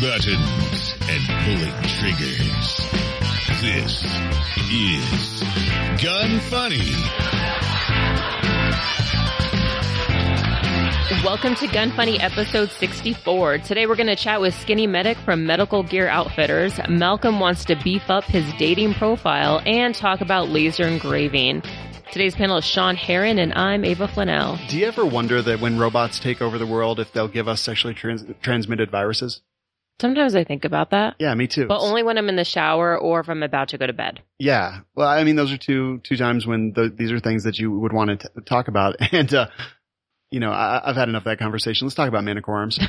buttons and pulling triggers. This is Gun Funny. Welcome to Gun Funny episode 64. Today we're going to chat with Skinny Medic from Medical Gear Outfitters. Malcolm wants to beef up his dating profile and talk about laser engraving. Today's panel is Sean Heron and I'm Ava Flanell. Do you ever wonder that when robots take over the world, if they'll give us sexually trans- transmitted viruses? Sometimes I think about that, Yeah, me too. but only when I'm in the shower or if I'm about to go to bed. yeah. Well, I mean, those are two two times when th these are things that you would want to t- talk about. And uh, you know, I, I've had enough of that conversation. Let's talk about manicure arms.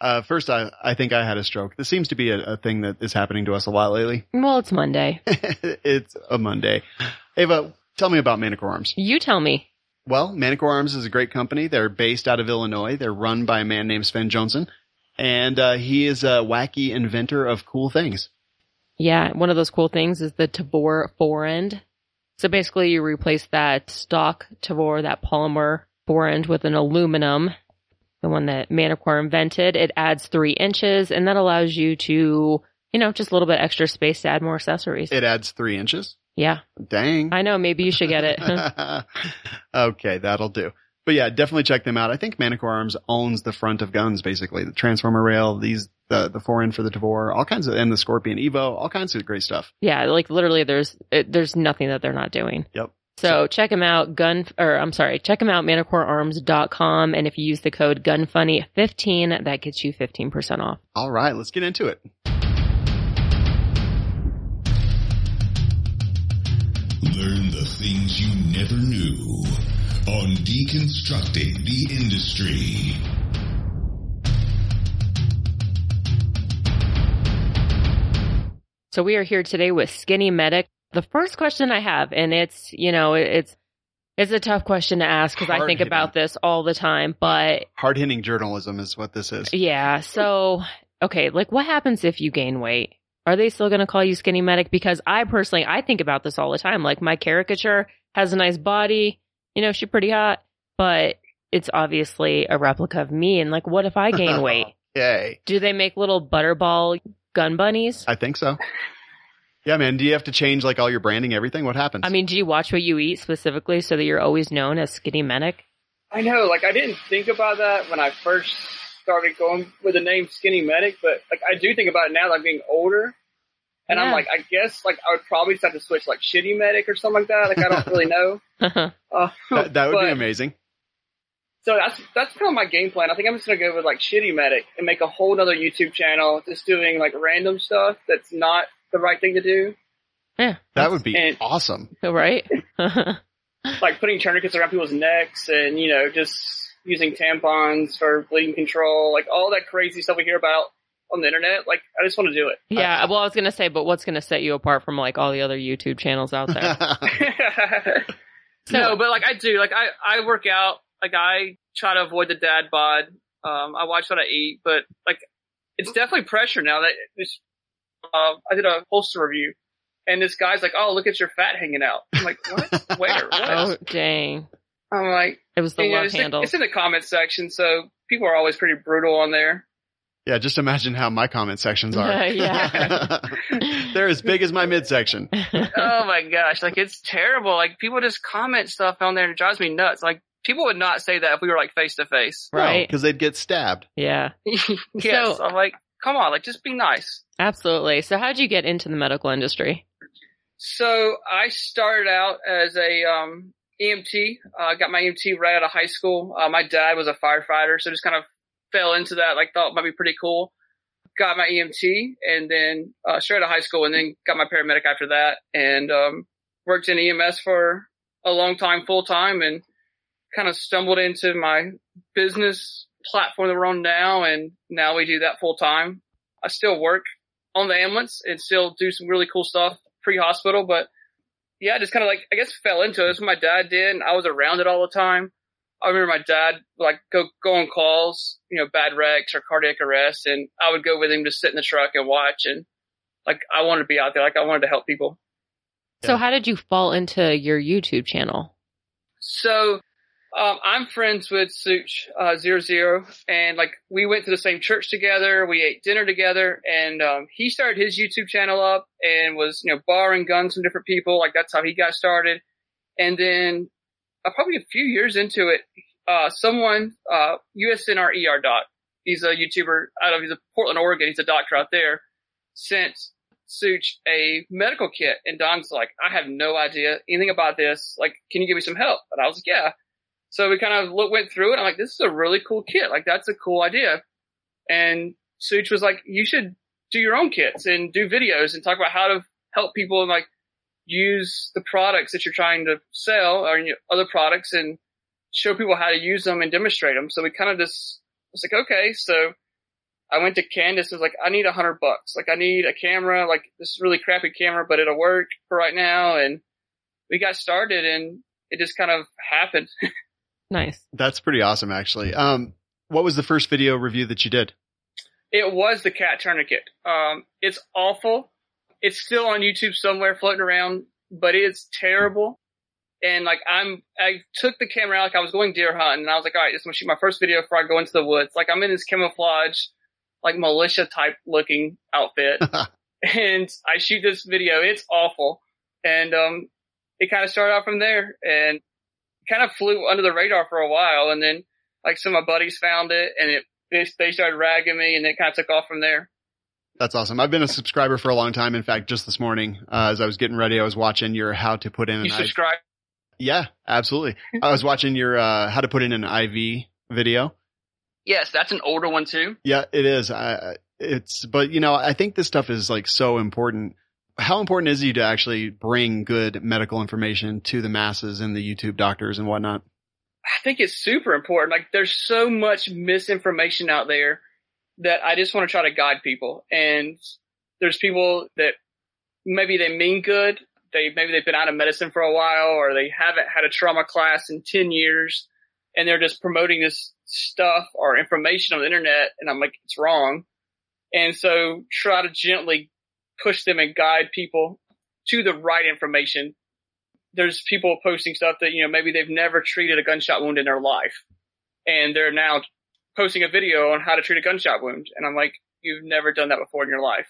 uh, first, I I think I had a stroke. This seems to be a, a thing that is happening to us a lot lately. Well, it's Monday. it's a Monday. Ava, tell me about manicure arms. You tell me. Well, Manticore Arms is a great company. They're based out of Illinois. They're run by a man named Sven Johnson, and uh, he is a wacky inventor of cool things. Yeah, one of those cool things is the Tavor forend. So basically you replace that stock Tavor, that polymer forend with an aluminum, the one that Manticore invented. It adds three inches and that allows you to, you know, just a little bit extra space to add more accessories. It adds three inches. Yeah. Dang. I know, maybe you should get it. okay, that'll do. But yeah, definitely check them out. I think Manticore Arms owns the front of guns, basically the transformer rail, these the the forend for the Tavor, all kinds of, and the Scorpion Evo, all kinds of great stuff. yeah, like literally there's, it, there's nothing that they're not doing. Yep. So check them out, gun, or I'm sorry, check them out, manticorearms.com. And if you use the code GUNFUNNY15, that gets you 15% off. All right, let's get into it. Things you never knew on Deconstructing the Industry. So we are here today with Skinny Medic. The first question I have, and it's, you know, it's, it's a tough question to ask because I think about this all the time, but Hard hitting journalism is what this is. yeah. So, okay, like what happens if you gain weight? Are they still going to call you Skinny Medic? Because I personally, I think about this all the time. Like my caricature has a nice body, you know, she's pretty hot, but it's obviously a replica of me. And like, what if I gain weight? Yay. Do they make little butterball gun bunnies? I think so. Yeah, man. Do you have to change like all your branding, everything? What happens? I mean, do you watch what you eat specifically so that you're always known as Skinny Medic? I know, like I didn't think about that when I first started going with the name Skinny Medic, but like I do think about it now that I'm getting older. And I'm like, I guess like I would probably just have to switch like Shitty Medic or something like that. Like I don't really know. Uh, that, that would be amazing. So that's that's kind of my game plan. I think I'm just gonna go with like Shitty Medic and make a whole other YouTube channel just doing like random stuff that's not the right thing to do, yeah. That would be And- awesome. right. like putting tourniquets around people's necks and you know just using tampons for bleeding control, like all that crazy stuff we hear about on the internet. Like I just want to do it. yeah. Well, I was gonna say, but what's gonna set you apart from like all the other YouTube channels out there? no, but like I do, like I I work out, like I try to avoid the dad bod. Um, I watch what I eat, but like it's definitely pressure now that this. Uh, I did a holster review, and this guy's like, "Oh, look at your fat hanging out." I'm like, "What? Where? What?" oh, dang. I'm like, It was the you know, love it's, in- handle. it's in the comment section, so people are always pretty brutal on there. Yeah, just imagine how my comment sections are. Yeah. They're as big as my midsection. oh my gosh, like it's terrible. Like people just comment stuff on there and it drives me nuts. Like people would not say that if we were like face to face. right. Because they'd get stabbed. Yeah. Yes, So- I'm like, come on, like just be nice. Absolutely. So, how'd you get into the medical industry? So I started out as a um, EMT. I uh, got my EMT right out of high school. Uh, my dad was a firefighter, so just kind of fell into that. Like thought might be pretty cool. Got my EMT, and then uh, straight out of high school, and then got my paramedic after that, and um, worked in EMS for a long time, full time, and kind of stumbled into my business platform that we're on now, and now we do that full time. I still work on the ambulance and still do some really cool stuff pre-hospital, but yeah, just kind of like, I guess fell into it. That's what my dad did and I was around it all the time. I remember my dad like go, go on calls, you know, bad wrecks or cardiac arrest and I would go with him to sit in the truck and watch and like I wanted to be out there. Like I wanted to help people. So, how did you fall into your YouTube channel? So Um, I'm friends with Sootch uh, Zero Zero, and like we went to the same church together. We ate dinner together, and um, he started his YouTube channel up and was you know borrowing guns from different people. Like that's how he got started. And then uh, probably a few years into it, uh, someone uh, USNRER dot. He's a YouTuber out of he's a Portland, Oregon. He's a doctor out there. Sent Sootch a medical kit, and Don's like, I have no idea anything about this. Like, can you give me some help? And I was like, Yeah. So we kind of look, went through it. I'm like, this is a really cool kit. Like, that's a cool idea. And Sootch was like, you should do your own kits and do videos and talk about how to help people and like use the products that you're trying to sell or other products and show people how to use them and demonstrate them. So we kind of just was like, okay, so I went to Candace and was like, I need a hundred bucks. Like I need a camera, like this really crappy camera, but it'll work for right now. And we got started and it just kind of happened. Nice. That's pretty awesome, actually. Um, what was the first video review that you did? It was the cat tourniquet. Um, it's awful. It's still on YouTube somewhere floating around, but it's terrible. And like I'm, I took the camera out like I was going deer hunting and I was like, all right, this is gonna shoot my first video before I go into the woods. Like I'm in this camouflage, like militia type looking outfit. and I shoot this video. It's awful. And, um, it kind of started out from there and kind of flew under the radar for a while. And then like some of my buddies found it and it, they started ragging me and it kind of took off from there. That's awesome. I've been a subscriber for a long time. In fact, just this morning, uh, as I was getting ready, I was watching your how to put in an You subscribe? IV. Yeah, absolutely. I was watching your uh, how to put in an IV video. Yes, that's an older one too. Yeah, it is. I, it's, but you know, I think this stuff is like so important. How important is it to actually bring good medical information to the masses and the YouTube doctors and whatnot? I think it's super important. Like there's so much misinformation out there that I just want to try to guide people. And there's people that maybe they mean good. They, maybe they've been out of medicine for a while or they haven't had a trauma class in 10 years and they're just promoting this stuff or information on the internet. And I'm like, it's wrong. And so try to gently push them and guide people to the right information. There's people posting stuff that, you know, maybe they've never treated a gunshot wound in their life and they're now posting a video on how to treat a gunshot wound. And I'm like, you've never done that before in your life.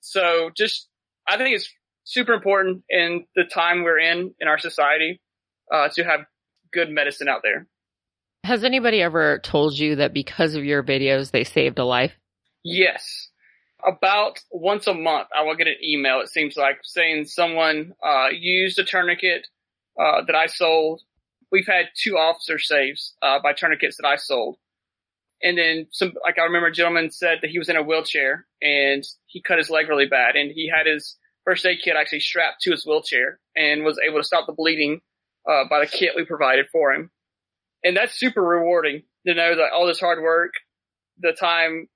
So just, I think it's super important in the time we're in, in our society, uh, to have good medicine out there. Has anybody ever told you that because of your videos, they saved a life? Yes. About once a month, I will get an email, it seems like, saying someone, uh, used a tourniquet, uh, that I sold. We've had two officer saves, uh, by tourniquets that I sold. And then some, like I remember a gentleman said that he was in a wheelchair and he cut his leg really bad and he had his first aid kit actually strapped to his wheelchair and was able to stop the bleeding, uh, by the kit we provided for him. And that's super rewarding to know that all this hard work, the time,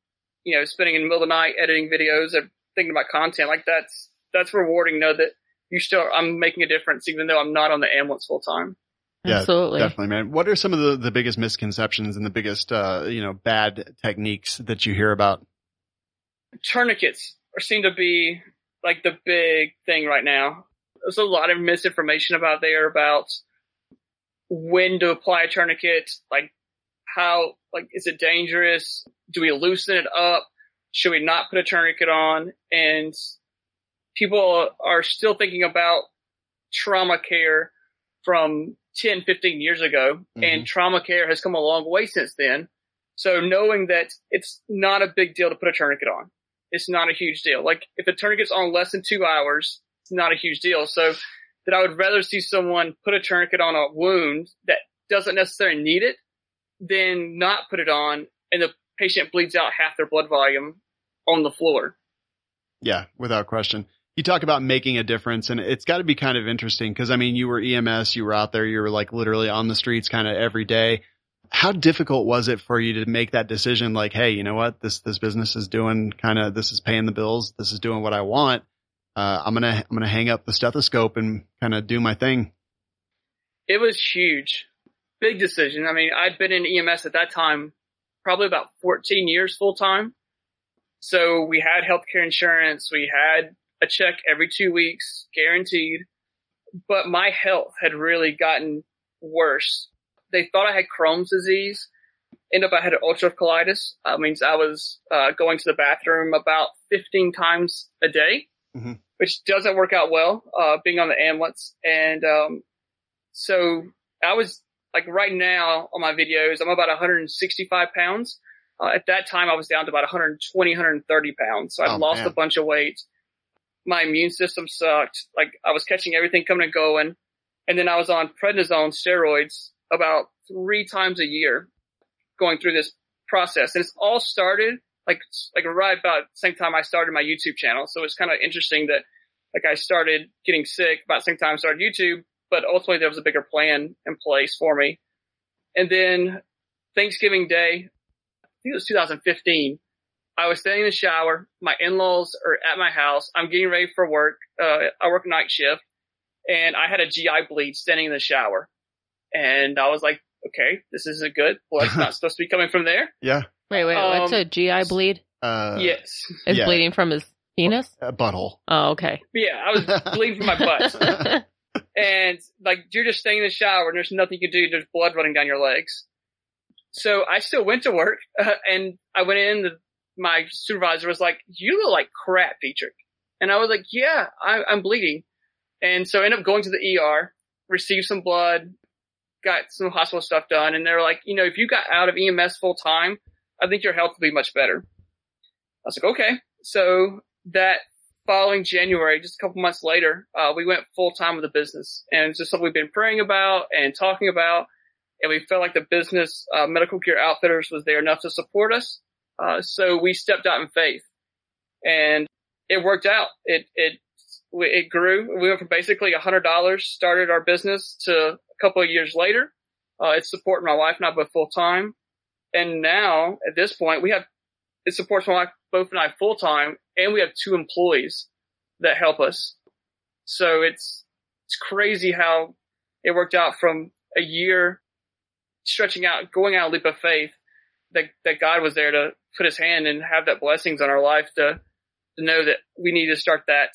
you know, spending in the middle of the night editing videos and thinking about content, like that's, that's rewarding to know that you still, I'm making a difference even though I'm not on the ambulance full time. Yeah, Absolutely. Definitely, man. What are some of the, the biggest misconceptions and the biggest, uh, you know, bad techniques that you hear about? Tourniquets are seem to be like the big thing right now. There's a lot of misinformation about there about when to apply a tourniquet, like how, like, is it dangerous? Do we loosen it up? Should we not put a tourniquet on? And people are still thinking about trauma care from 10, 15 years ago Mhm. and trauma care has come a long way since then. So knowing that it's not a big deal to put a tourniquet on. It's not a huge deal. Like if a tourniquet's on less than two hours, it's not a huge deal. So that I would rather see someone put a tourniquet on a wound that doesn't necessarily need it than not put it on and the patient bleeds out half their blood volume on the floor. Yeah, without question. You talk about making a difference and it's got to be kind of interesting because I mean, you were EMS, you were out there, you were like literally on the streets kind of every day. How difficult was it for you to make that decision? Like, hey, you know what? This, this business is doing kind of, this is paying the bills. This is doing what I want. Uh, I'm going to, I'm going to hang up the stethoscope and kind of do my thing. It was huge. Big decision. I mean, I'd been in EMS at that time, probably about 14 years full time. So we had healthcare insurance. We had a check every two weeks, guaranteed. But my health had really gotten worse they thought I had Crohn's disease. End up I had ulcerative colitis. Uh, means I was uh, going to the bathroom about 15 times a day, Mhm. which doesn't work out well. Uh, being on the ambulance, and um, so I was like right now on my videos, I'm about 165 pounds. Uh, at that time, I was down to about 120, 130 pounds. So I Oh, lost man. a bunch of weight. My immune system sucked. Like I was catching everything coming and going. And then I was on prednisone steroids about three times a year going through this process. And it's all started like, like right about the same time I started my YouTube channel. So it's kind of interesting that like I started getting sick about the same time I started YouTube, but ultimately there was a bigger plan in place for me. And then Thanksgiving Day, I think it was 2015. I was standing in the shower. My in-laws are at my house. I'm getting ready for work. Uh, I work night shift and I had a GI bleed standing in the shower. And I was like, okay, this isn't good. Blood's not supposed to be coming from there. Yeah. Wait, wait, what's Um, a GI bleed? Uh, yes. Is yeah. bleeding from his penis? A butthole. Oh, okay. Yeah, I was bleeding from my butt. and like you're just staying in the shower and there's nothing you can do. There's blood running down your legs. So I still went to work uh, and I went in. The, my supervisor was like, "You look like crap, Dietrich," and I was like, "Yeah, I, I'm bleeding." And so I ended up going to the ER, received some blood, got some hospital stuff done, and they're like, "You know, if you got out of EMS full time, I think your health would be much better." I was like, "Okay." So that following January, just a couple months later, uh, we went full time with the business, and it's just something we've been praying about and talking about, and we felt like the business, uh, Medical Gear Outfitters, was there enough to support us. Uh, so we stepped out in faith, and it worked out. It it it grew. We went from basically a hundred dollars, started our business, to a couple of years later, uh, it's supporting my wife and I both full time, and now at this point we have it supports my wife both and I full time, and we have two employees that help us. So it's it's crazy how it worked out from a year stretching out, going out a leap of faith that that God was there to put His hand and have that blessings on our life to to know that we need to start that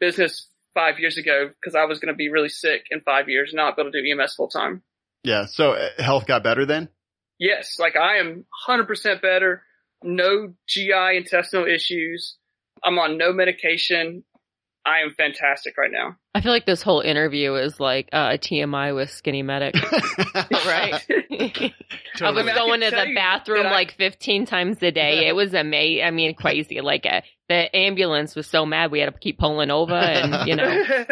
business five years ago because I was going to be really sick in five years, and not be able to do EMS full time. Yeah. So uh, health got better then? Yes, like I am 100% better. No GI intestinal issues. I'm on no medication. I am fantastic right now. I feel like this whole interview is like uh, a TMI with Skinny Medic. Right. I Totally. was I can going to the bathroom that I- like 15 times a day. It was amazing. I mean, crazy. Like uh, the ambulance was so mad we had to keep pulling over, and you know,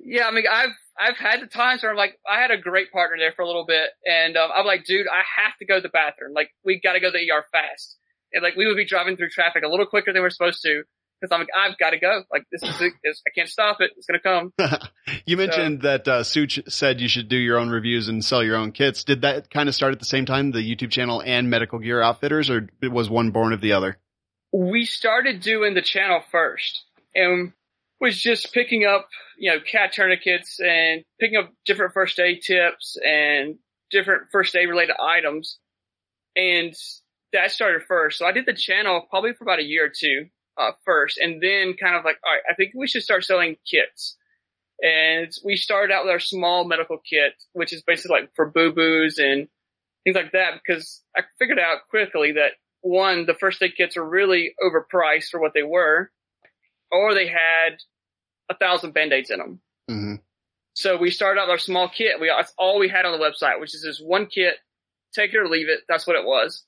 yeah, I mean, I've I've had the times where I'm like, I had a great partner there for a little bit, and um, I'm like, dude, I have to go to the bathroom. Like, we got to go to the ER fast, and like we would be driving through traffic a little quicker than we're supposed to. Because I'm like, I've got to go. Like, this is, I can't stop it. It's going to come. you mentioned that uh, Sootch said you should do your own reviews and sell your own kits. Did that kind of start at the same time, the YouTube channel and Medical Gear Outfitters, or was one born of the other? we started doing the channel first and was just picking up, you know, cat tourniquets and picking up different first aid tips and different first aid related items. And that started first. So I did the channel probably for about a year or two, uh, first and then kind of like, all right, I think we should start selling kits. And we started out with our small medical kit, which is basically like for boo-boos and things like that because I figured out quickly that one, the first aid kits are really overpriced for what they were, or they had a thousand band-aids in them. hmm So we started out with our small kit. We, that's all we had on the website, which is this one kit, take it or leave it. That's what it was.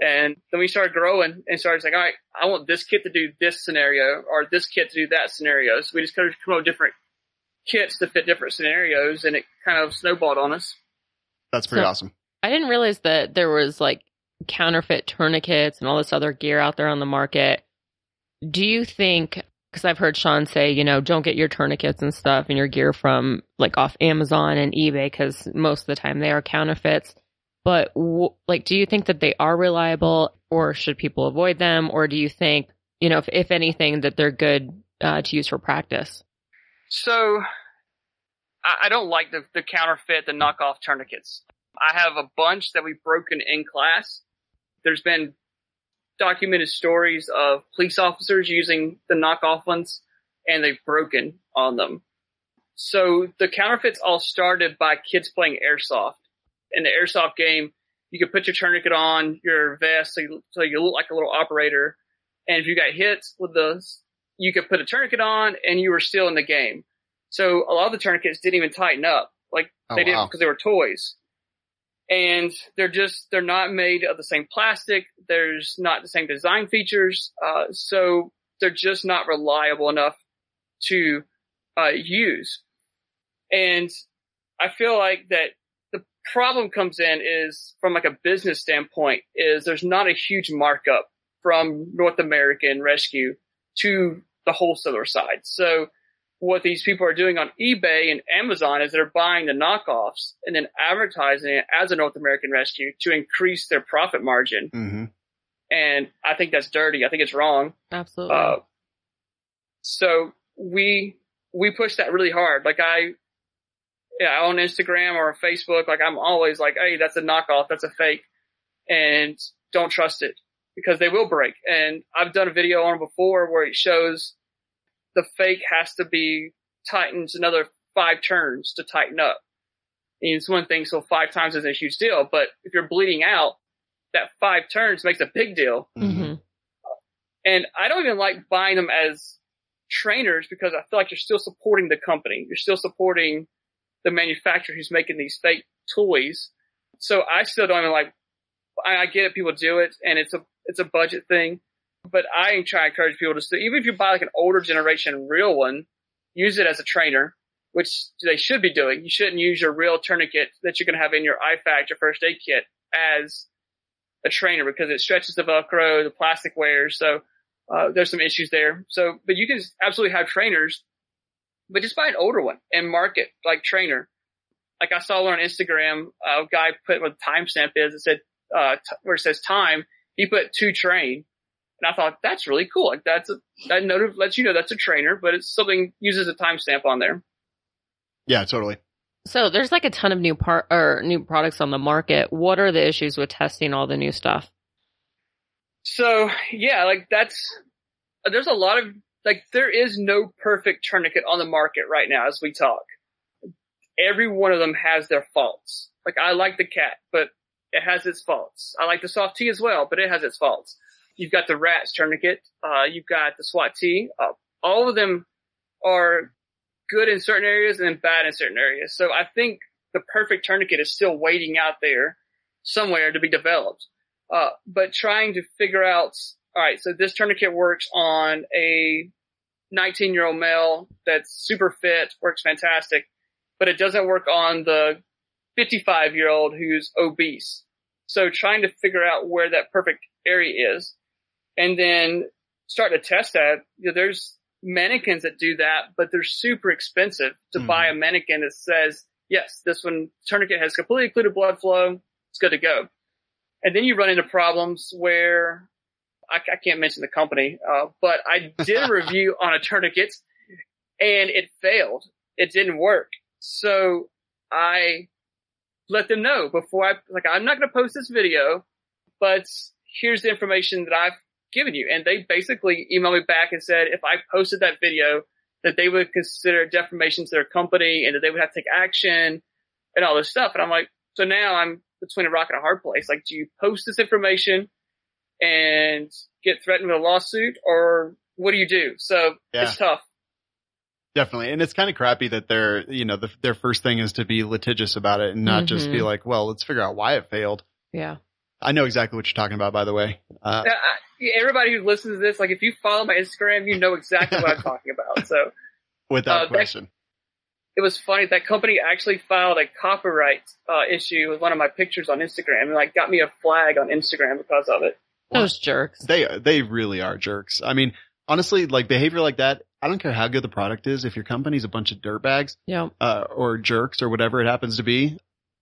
And then we started growing and started saying, all right, I want this kit to do this scenario or this kit to do that scenario. So we just kind of come up with different kits to fit different scenarios and it kind of snowballed on us. That's pretty So- awesome. I didn't realize that there was like counterfeit tourniquets and all this other gear out there on the market. Do you think? Because I've heard Sean say, you know, don't get your tourniquets and stuff and your gear from like off Amazon and eBay because most of the time they are counterfeits. But w- like, do you think that they are reliable, or should people avoid them, or do you think, you know, if if anything, that they're good uh, to use for practice? So I, I don't like the, the counterfeit, the knockoff tourniquets. I have a bunch that we've broken in class. There's been documented stories of police officers using the knockoff ones and they've broken on them. So the counterfeits all started by kids playing airsoft in the airsoft game, you could put your tourniquet on your vest so you, so you look like a little operator. And if you got hit with the, you could put a tourniquet on and you were still in the game. So a lot of the tourniquets didn't even tighten up. Like Oh, they didn't wow. because they were toys. And they're just, they're not made of the same plastic. There's not the same design features. Uh, so they're just not reliable enough to, uh, use. And I feel like that problem comes in is from like a business standpoint is there's not a huge markup from North American Rescue to the wholesaler side. So what these people are doing on eBay and Amazon is they're buying the knockoffs and then advertising it as a North American Rescue to increase their profit margin. hmm And I think that's dirty. I think it's wrong. Absolutely. Uh, so we we push that really hard. Like I, yeah, on Instagram or Facebook, like I'm always like, hey, that's a knockoff, that's a fake, and don't trust it because they will break. And I've done a video on it before where it shows the fake has to be tightened another five turns to tighten up. And it's one thing, so five times isn't a huge deal, but if you're bleeding out, that five turns makes a big deal. hmm And I don't even like buying them as trainers because I feel like you're still supporting the company. You're still supporting the manufacturer who's making these fake toys. So I still don't even like, I, I get it. People do it and it's a, it's a budget thing, but I try to encourage people to still, even if you buy like an older generation real one, use it as a trainer, which they should be doing. You shouldn't use your real tourniquet that you're going to have in your IFAK, your first aid kit as a trainer because it stretches the Velcro, the plastic wears. So, uh, there's some issues there. So, but you can absolutely have trainers, but just buy an older one and market like trainer. Like I saw on Instagram, a guy put what the timestamp is. It said, uh, t- where it says time, he put two train. And I thought that's really cool. Like that's a, that note lets you know that's a trainer, but it's something uses a timestamp on there. Yeah, totally. So there's like a ton of new part or new products on the market. What are the issues with testing all the new stuff? So yeah, like that's, there's a lot of, like there is no perfect tourniquet on the market right now as we talk. Every one of them has their faults. Like I like the cat, but it has its faults. I like the soft T as well, but it has its faults. You've got the rats tourniquet. Uh, you've got the SWAT T. Uh, all of them are good in certain areas and bad in certain areas. So I think the perfect tourniquet is still waiting out there somewhere to be developed. Uh, but trying to figure out, all right, so this tourniquet works on a 19 year old male that's super fit, works fantastic, but it doesn't work on the 55 year old who's obese. So trying to figure out where that perfect area is and then start to test that. You know, there's mannequins that do that, but they're super expensive to Mhm. buy a mannequin that says, yes, this one tourniquet has completely occluded blood flow. It's good to go. And then you run into problems where I, I can't mention the company, uh, but I did a review on a tourniquet and it failed. It didn't work. So I let them know before I, like, I'm not going to post this video, but here's the information that I've given you. And they basically emailed me back and said if I posted that video, that they would consider defamation to their company and that they would have to take action and all this stuff. And I'm like, so now I'm between a rock and a hard place. Like, do you post this information and get threatened with a lawsuit or what do you do? So Yeah. it's tough. Definitely. And it's kind of crappy that they're, you know, the, their first thing is to be litigious about it and not just be Mhm. like, well, let's figure out why it failed. Yeah. I know exactly what you're talking about, by the way. Uh, Yeah, I- yeah, Everybody who listens to this, like if you follow my Instagram, you know exactly what I'm talking about. So without Uh, that- question. it was funny. That company actually filed a copyright uh, issue with one of my pictures on Instagram and like got me a flag on Instagram because of it. Those jerks. They, they really are jerks. I mean, honestly, like behavior like that, I don't care how good the product is. If your company's a bunch of dirtbags, Yeah. uh, or jerks or whatever it happens to be,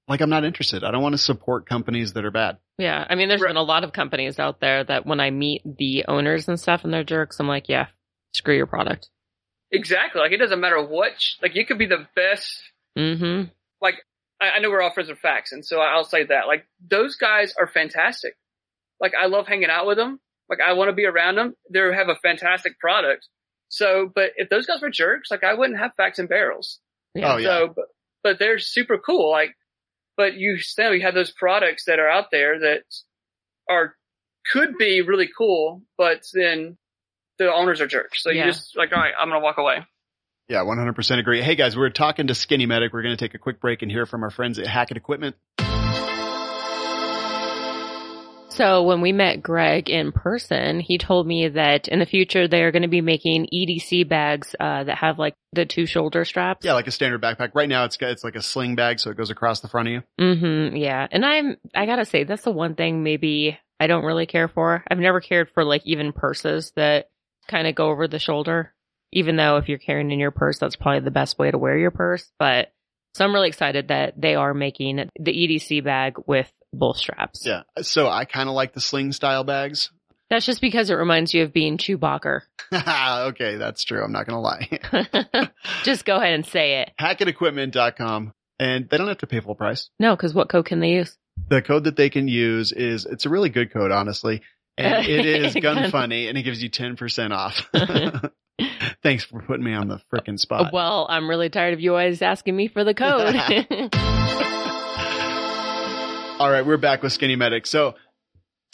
like I'm not interested. I don't want to support companies that are bad. Yeah. I mean, there's Right. been a lot of companies out there that when I meet the owners and stuff and they're jerks, I'm like, yeah, screw your product. Exactly. Like it doesn't matter what. Like you could be the best. Mm-hmm. I, I know we're all friends with facts, and so I'll say that. Like those guys are fantastic. Like I love hanging out with them. Like I want to be around them. They have a fantastic product. So, but if those guys were jerks, like I wouldn't have facts and barrels. Yeah. Oh, yeah. So, but, but they're super cool. Like but you still you have those products that are out there that are could be really cool, but then the owners are jerks. So Yeah. you just like, all right, I'm gonna walk away. Yeah, 100% agree. Hey guys, we're talking to Skinny Medic. We're going to take a quick break and hear from our friends at Hackett Equipment. So when we met Greg in person, he told me that in the future they are going to be making EDC bags uh, that have like the two shoulder straps. Yeah, like a standard backpack. Right now it's got, it's like a sling bag, so it goes across the front of you. Mm-hmm. Yeah. And I'm, I gotta say, that's the one thing maybe I don't really care for. I've never cared for like even purses that kind of go over the shoulder, even though if you're carrying in your purse, that's probably the best way to wear your purse. But so I'm really excited that they are making the EDC bag with both straps. Yeah. So I kind of like the sling style bags. That's just because it reminds you of being Chewbacca. okay, that's true. I'm not going to lie. just go ahead and say it. HackettEquipment.com. And they don't have to pay full price. No, because what code can they use? The code that they can use is, it's a really good code, honestly. And it is gun funny and it gives you 10% off. Thanks for putting me on the frickin' spot. Well, I'm really tired of you always asking me for the code. All right, we're back with Skinny Medic. So,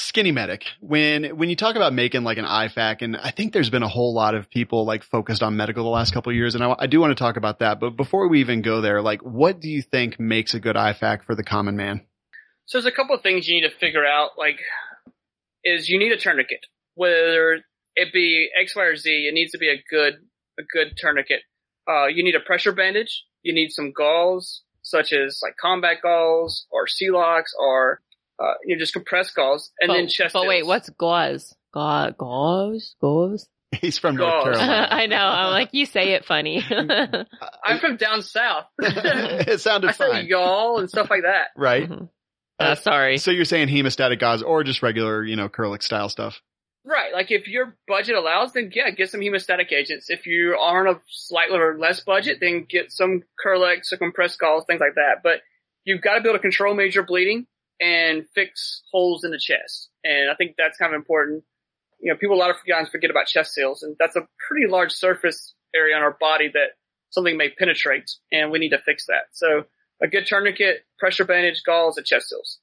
Skinny Medic, when when you talk about making like an IFAK, and I think there's been a whole lot of people like focused on medical the last couple years, and I, I do want to talk about that. But before we even go there, like, what do you think makes a good IFAK for the common man? So there's a couple of things you need to figure out. Like, is you need a tourniquet, whether it be X, Y, or Z. It needs to be a good a good tourniquet. Uh, you need a pressure bandage. You need some gauze, such as like combat gauze or Celox or uh, you know just compressed gauze, and but, then chest. but wait, what's gauze? Ga- gauze? Gauze? He's from North Gauze. Carolina. I know. I'm like, you say it funny. I'm from down south. It sounded say fine, y'all and stuff like that. right? Mhm. Uh, sorry. So you're saying hemostatic gauze or just regular, you know, Kerlix style stuff? Right. Like if your budget allows, then yeah, get some hemostatic agents. If you are on a slightly or less budget, then get some Kerlix or compressed gauze, things like that. But you've got to be able to control major bleeding and fix holes in the chest. And I think that's kind of important. You know, people a lot of times forget about chest seals, and that's a pretty large surface area on our body that something may penetrate, and we need to fix that. So a good tourniquet, pressure bandage, gauze, and chest seals.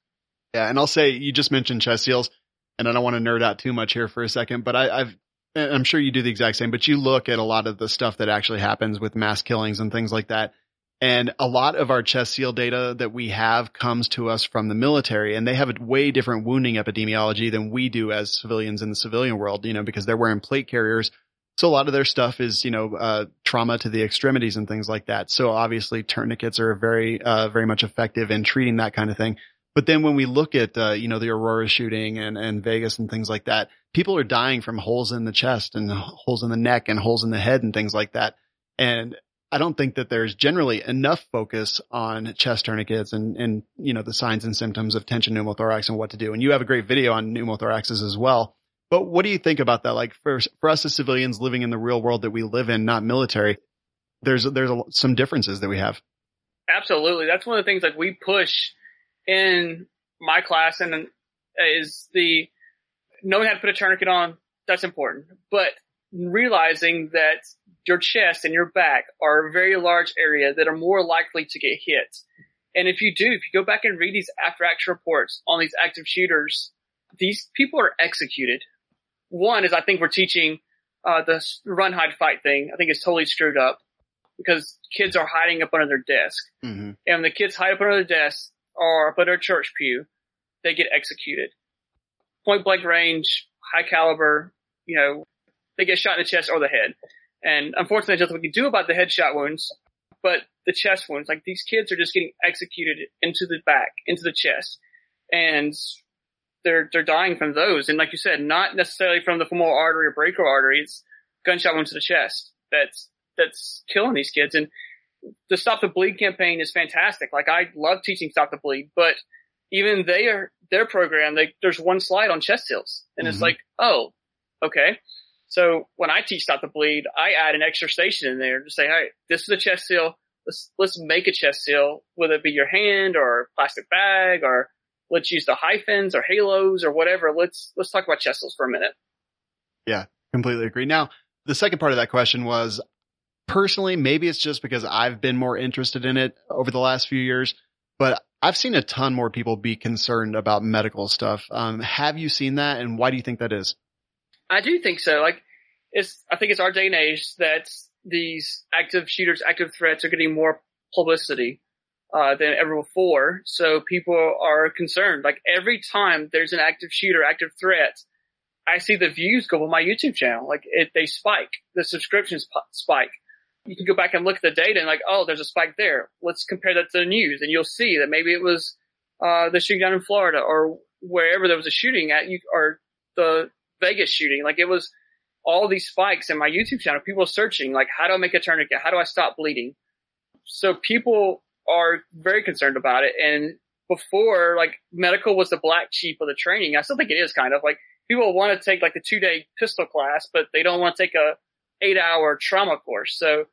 Yeah, and I'll say you just mentioned chest seals, and I don't want to nerd out too much here for a second, but I, I've I'm sure you do the exact same, but you look at a lot of the stuff that actually happens with mass killings and things like that. And a lot of our chest seal data that we have comes to us from the military and they have a way different wounding epidemiology than we do as civilians in the civilian world, you know, because they're wearing plate carriers. So a lot of their stuff is, you know, uh, trauma to the extremities and things like that. So obviously tourniquets are very, uh, very much effective in treating that kind of thing. But then when we look at, uh, you know, the Aurora shooting and, and Vegas and things like that, people are dying from holes in the chest and holes in the neck and holes in the head and things like that. And I don't think that there's generally enough focus on chest tourniquets and, and, you know, the signs and symptoms of tension pneumothorax and what to do. And you have a great video on pneumothoraxes as well. But what do you think about that? Like for, for us as civilians living in the real world that we live in, not military, there's, there's a, some differences that we have. Absolutely. That's one of the things like we push in my class and is the knowing how to put a tourniquet on. That's important, but realizing that your chest and your back are a very large area that are more likely to get hit. And if you do, if you go back and read these after action reports on these active shooters, these people are executed. One is I think we're teaching uh, the run, hide, fight thing. I think it's totally screwed up because kids are hiding up under their desk. Mm-hmm. And when the kids hide up under their desk or up under a church pew, they get executed. Point blank range, high caliber, you know, they get shot in the chest or the head. And unfortunately, there's nothing we can do about the headshot wounds, but the chest wounds, like these kids are just getting executed into the back, into the chest. And they're, they're dying from those. And like you said, not necessarily from the femoral artery or brachial artery. It's gunshot wounds to the chest. That's, that's killing these kids. And the Stop the Bleed campaign is fantastic. Like I love teaching Stop the Bleed, but even they are, their program, they, there's one slide on chest seals and it's Mhm. like, oh, okay. So when I teach Stop the Bleed, I add an extra station in there to say, hey, this is a chest seal. Let's, let's make a chest seal, whether it be your hand or plastic bag or let's use the HyFins or halos or whatever. Let's, let's talk about chest seals for a minute. Yeah, completely agree. Now, the second part of that question was personally, maybe it's just because I've been more interested in it over the last few years, but I've seen a ton more people be concerned about medical stuff. Um, have you seen that, and why do you think that is? I do think so. Like, it's I think it's our day and age that these active shooters, active threats are getting more publicity uh, than ever before. So people are concerned. Like every time there's an active shooter, active threat, I see the views go on my YouTube channel. Like it, they spike. The subscriptions spike. You can go back and look at the data and like, oh, there's a spike there. Let's compare that to the news, and you'll see that maybe it was uh, the shooting down in Florida or wherever there was a shooting at you or the Vegas shooting. Like it was all these spikes in my YouTube channel. People are searching like, how do I make a tourniquet? How do I stop bleeding? So people are very concerned about it. And before, like medical was the black sheep of the training. I still think it is kind of like people want to take like the two day pistol class, but they don't want to take a eight hour trauma course. So,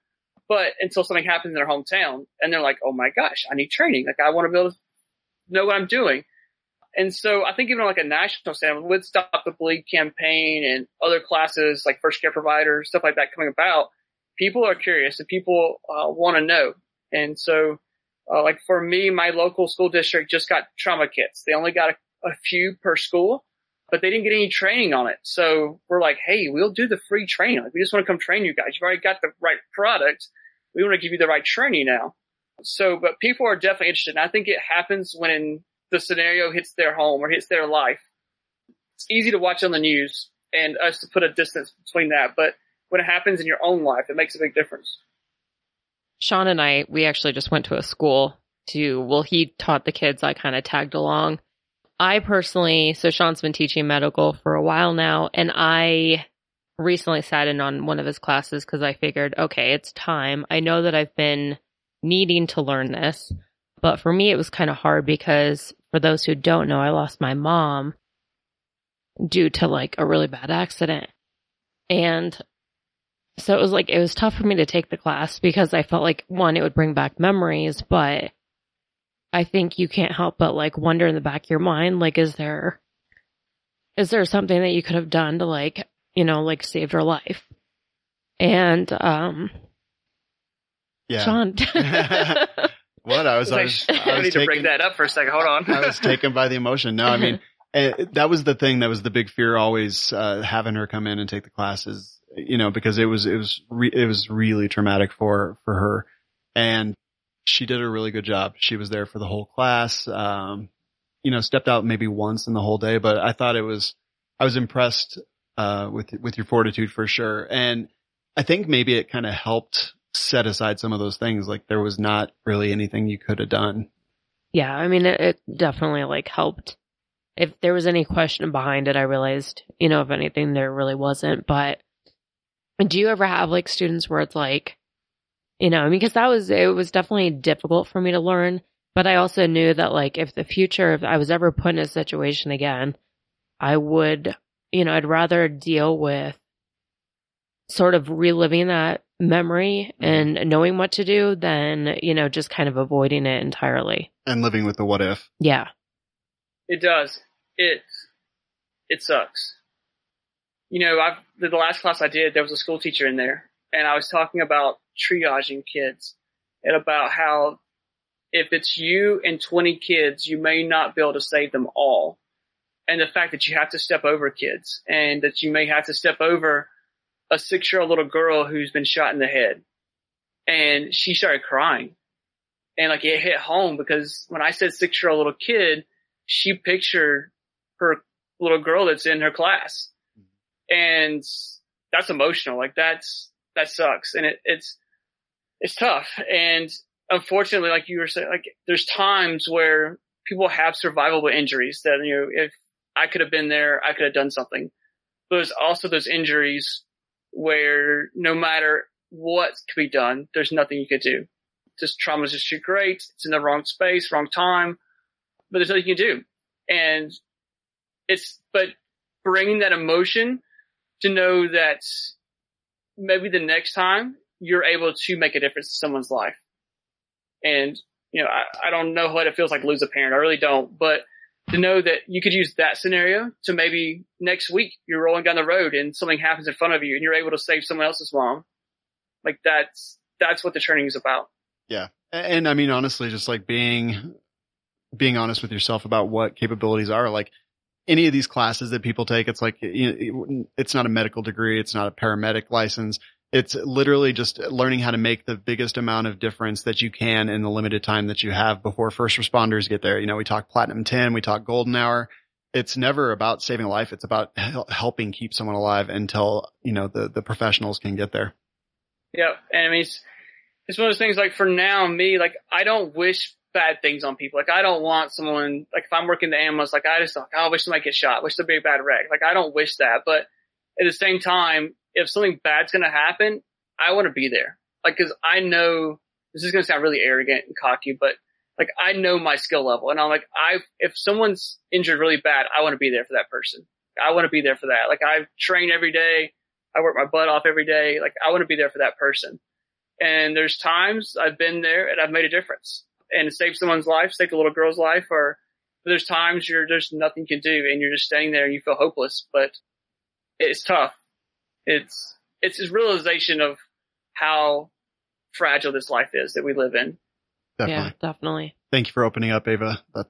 but until something happens in their hometown and they're like, Oh my gosh, I need training. Like I want to be able to know what I'm doing. And so I think even like a national standard with Stop the Bleed campaign and other classes like first care providers, stuff like that coming about, people are curious and people uh, want to know. And so uh, like for me, my local school district just got trauma kits. They only got a, a few per school, but they didn't get any training on it. So we're like, hey, we'll do the free training. Like, we just want to come train you guys. You've already got the right product. We want to give you the right training now. So, but people are definitely interested. And I think it happens when the scenario hits their home or hits their life. It's easy to watch on the news and us to put a distance between that. But when it happens in your own life, it makes a big difference. Sean and I, we actually just went to a school to, well, he taught the kids. I kind of tagged along. I personally, so Sean's been teaching medical for a while now, and I recently sat in on one of his classes because I figured, okay, it's time. I know that I've been needing to learn this, but for me, it was kind of hard because for those who don't know, I lost my mom due to like a really bad accident. And so it was like, it was tough for me to take the class because I felt like one, it would bring back memories, but I think you can't help but like wonder in the back of your mind, like, is there, is there something that you could have done to like, you know, like save her life? And, um, Yeah. Sean, what I was, I Like, was, I, I was need to break that up for a second. Hold on. I was taken by the emotion. No, I mean, eh, that was the thing that was the big fear always, uh, having her come in and take the classes, you know, because it was, it was, re- it was really traumatic for, for her. And she did a really good job. She was there for the whole class. Um, you know, stepped out maybe once in the whole day, but I thought it was, I was impressed, uh, with, with your fortitude for sure. And I think maybe it kind of helped set aside some of those things. Like there was not really anything you could have done. yeah, I mean, it, it definitely like helped. If there was any question behind it, I realized, you know, if anything, there really wasn't. But do you ever have like students where it's like, you know, because that was, it was definitely difficult for me to learn. But I also knew that like if the future, if I was ever put in a situation again, I would, you know, I'd rather deal with sort of reliving that memory mm-hmm. and knowing what to do than, you know, just kind of avoiding it entirely. And living with the what if. Yeah. It does. It it sucks. You know, I've the, the last class I did, there was a school teacher in there, and I was talking about triaging kids and about how if it's you and 20 kids, you may not be able to save them all. And the fact that you have to step over kids and that you may have to step over a six year old little girl who's been shot in the head. And she started crying. And like it hit home because when I said six year old little kid, she pictured her little girl that's in her class. Mm-hmm. And that's emotional. Like that's, that sucks. And it, it's, it's tough. And unfortunately, like you were saying, like there's times where people have survivable injuries that, you know, if I could have been there, I could have done something. But there's also those injuries where no matter what could be done, there's nothing you could do. Just trauma is just too great. It's in the wrong space, wrong time, but there's nothing you can do. And it's, but bringing that emotion to know that maybe the next time you're able to make a difference in someone's life. And, you know, I, I don't know what it feels like to lose a parent. I really don't, but to know that you could use that scenario to maybe next week you're rolling down the road and something happens in front of you and you're able to save someone else's mom. Like that's, that's what the training is about. Yeah. And, and I mean, honestly, just like being being honest with yourself about what capabilities are. Like any of these classes that people take, it's like, it's not a medical degree. It's not a paramedic license. It's literally just learning how to make the biggest amount of difference that you can in the limited time that you have before first responders get there. You know, we talk platinum 10, we talk golden hour. It's never about saving a life. It's about helping keep someone alive until, you know, the, the professionals can get there. Yeah, and I mean, it's, it's one of those things. Like for now, me, like I don't wish bad things on people. Like I don't want someone like if I'm working the ambulance, like I just like oh, I wish somebody get shot, wish there'd be a bad wreck. Like I don't wish that, but at the same time, if something bad's gonna happen, I want to be there. Like because I know this is gonna sound really arrogant and cocky, but like I know my skill level, and I'm like I if someone's injured really bad, I want to be there for that person. I want to be there for that. Like I train every day. I work my butt off every day. Like I want to be there for that person. And there's times I've been there and I've made a difference and save someone's life, save a little girl's life, or there's times you're there's nothing you can do and you're just standing there and you feel hopeless, but it's tough. It's it's this realization of how fragile this life is that we live in. Definitely. Yeah, definitely. Thank you for opening up, Ava. That,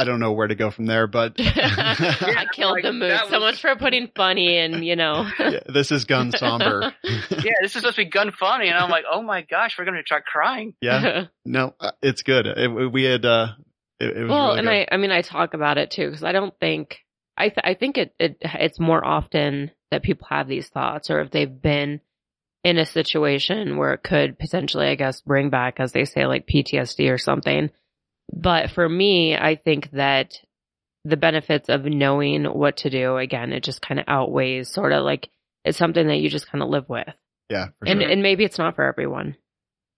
I don't know where to go from there, but I killed like, the mood. that So much for putting funny and, you know. yeah, this is gun somber. Yeah, this is supposed to be gun funny, and I'm like, oh my gosh, we're gonna try crying. yeah, no, uh, it's good. It, we had, uh, it, it was well, really and good. I, I mean, I talk about it too because I don't think I, th- I think it, it, it's more often that people have these thoughts, or if they've been in a situation where it could potentially, I guess, bring back, as they say, like PTSD or something. But for me, I think that the benefits of knowing what to do, again, it just kind of outweighs sort of like it's something that you just kind of live with, yeah, and sure. and maybe it's not for everyone.